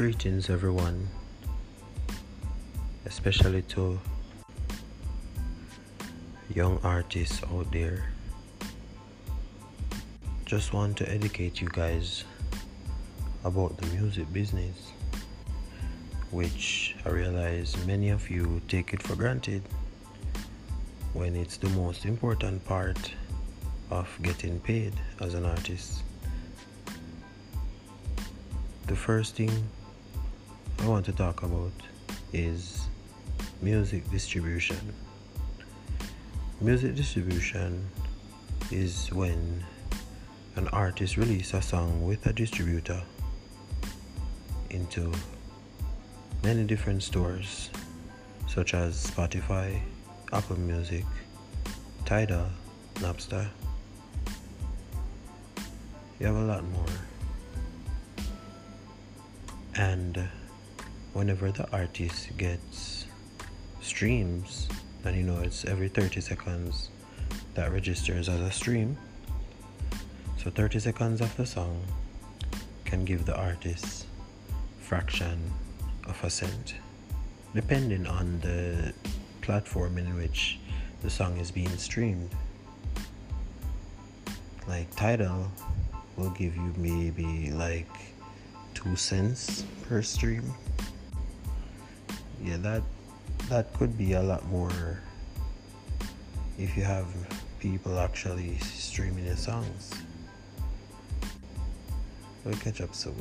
Greetings, everyone, especially to young artists out there. Just want to educate you guys about the music business, which I realize many of you take it for granted when it's the most important part of getting paid as an artist. The first thing I want to talk about is music distribution. Music distribution is when an artist releases a song with a distributor into many different stores such as Spotify, Apple Music, Tidal, Napster. You have a lot more. And whenever the artist gets streams, and you know it's every 30 seconds that registers as a stream. So 30 seconds of the song can give the artist fraction of a cent depending on the platform in which the song is being streamed. Like Tidal will give you maybe like 2 cents per stream yeah that that could be a lot more if you have people actually streaming your songs. We'll catch up soon